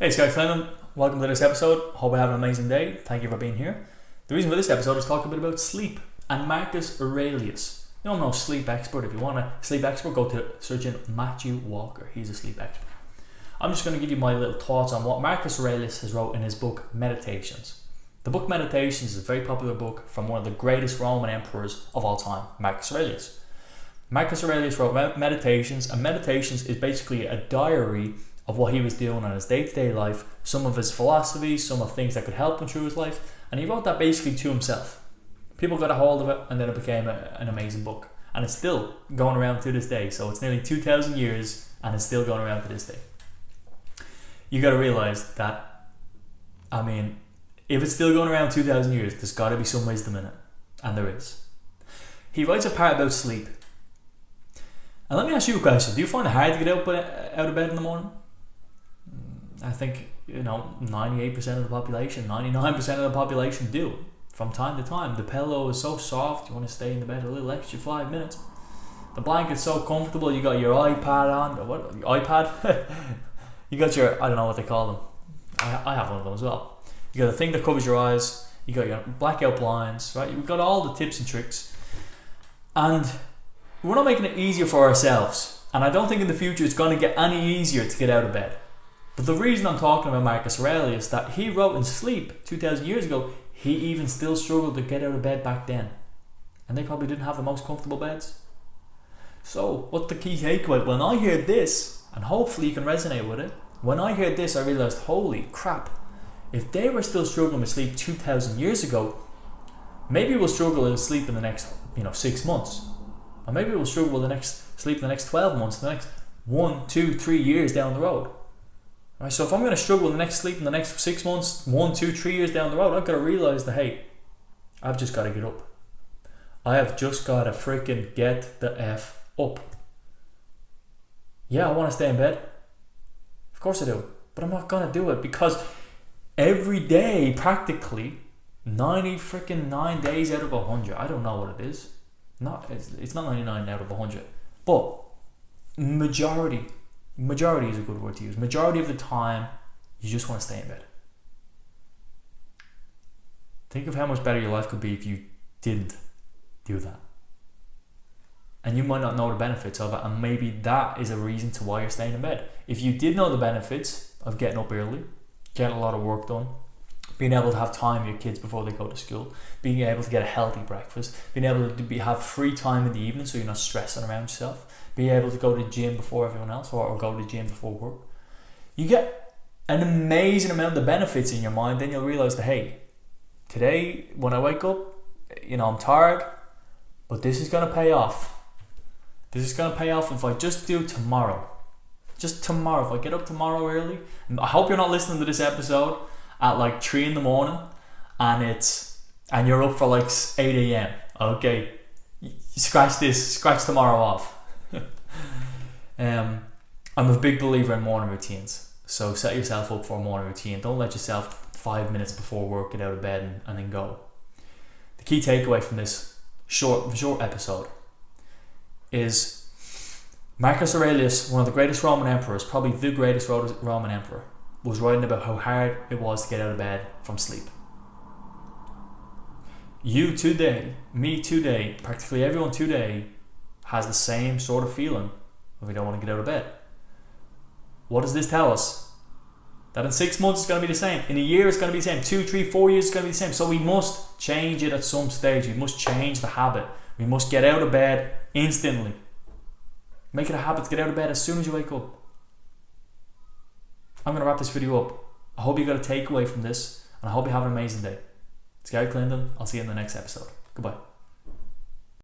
Hey, Guy Clinton. Welcome to this episode. Hope you have an amazing day. Thank you for being here. The reason for this episode is talk a bit about sleep and Marcus Aurelius. You don't know sleep expert. If you want a sleep expert, go to in Matthew Walker. He's a sleep expert. I'm just going to give you my little thoughts on what Marcus Aurelius has wrote in his book Meditations. The book Meditations is a very popular book from one of the greatest Roman emperors of all time, Marcus Aurelius. Marcus Aurelius wrote Meditations, and Meditations is basically a diary of what he was doing in his day to day life, some of his philosophies, some of things that could help him through his life, and he wrote that basically to himself. People got a hold of it, and then it became a, an amazing book. And it's still going around to this day, so it's nearly 2,000 years, and it's still going around to this day. You got to realize that, I mean, if it's still going around 2,000 years, there's got to be some wisdom in it, and there is. He writes a part about sleep. And let me ask you a question: Do you find it hard to get out, uh, out of bed in the morning? I think you know, 98% of the population, 99% of the population do. From time to time, the pillow is so soft, you want to stay in the bed a little extra five minutes. The blanket's so comfortable, you got your iPad on, what, iPad? you got your, I don't know what they call them. I, I have one of them as well. You got a thing that covers your eyes, you got your blackout blinds, right? You've got all the tips and tricks. And we're not making it easier for ourselves. And I don't think in the future it's going to get any easier to get out of bed. But the reason I'm talking about Marcus Aurelius is that he wrote in sleep 2,000 years ago, he even still struggled to get out of bed back then. And they probably didn't have the most comfortable beds. So, what's the key takeaway? When I hear this, and hopefully you can resonate with it, when I heard this, I realized, holy crap, if they were still struggling with sleep 2,000 years ago, maybe we'll struggle with sleep in the next, you know, six months. Or maybe we'll struggle with the next sleep in the next 12 months, the next one, two, three years down the road. Right, so if I'm going to struggle in the next sleep in the next six months, one, two, three years down the road, I've got to realize that hey, I've just got to get up. I have just got to freaking get the f up. Yeah, I want to stay in bed. Of course I do, but I'm not to do it because every day, practically, ninety freaking nine days out of a hundred. I don't know what it is. Not it's, it's not ninety nine out of a hundred, but majority majority is a good word to use. Majority of the time, you just want to stay in bed. Think of how much better your life could be if you didn't do that. And you might not know the benefits of it, and maybe that is a reason to why you're staying in bed. If you did know the benefits of getting up early, getting a lot of work done, being able to have time with your kids before they go to school, being able to get a healthy breakfast, being able to be, have free time in the evening so you're not stressing around yourself, be able to go to the gym before everyone else or, or go to the gym before work. You get an amazing amount of benefits in your mind, then you'll realize that hey, today when I wake up, you know, I'm tired, but this is gonna pay off. This is gonna pay off if I just do tomorrow. Just tomorrow. If I get up tomorrow early, I hope you're not listening to this episode at like three in the morning and it's and you're up for like eight AM. Okay. scratch this, scratch tomorrow off um, I'm a big believer in morning routines. So set yourself up for a morning routine. Don't let yourself five minutes before work get out of bed and, and then go. The key takeaway from this short short episode is Marcus Aurelius, one of the greatest Roman emperors, probably the greatest Roman emperor, was writing about how hard it was to get out of bed from sleep. You today, me today, practically everyone today has the same sort of feeling when we don't want to get out of bed. What does this tell us? That in six months it's going to be the same. In a year it's going to be the same. Two, three, four years it's going to be the same. So we must change it at some stage. We must change the habit. We must get out of bed instantly. Make it a habit to get out of bed as soon as you wake up. I'm going to wrap this video up. I hope you got a takeaway from this, and I hope you have an amazing day. It's Gary Clinton. I'll see you in the next episode. Goodbye.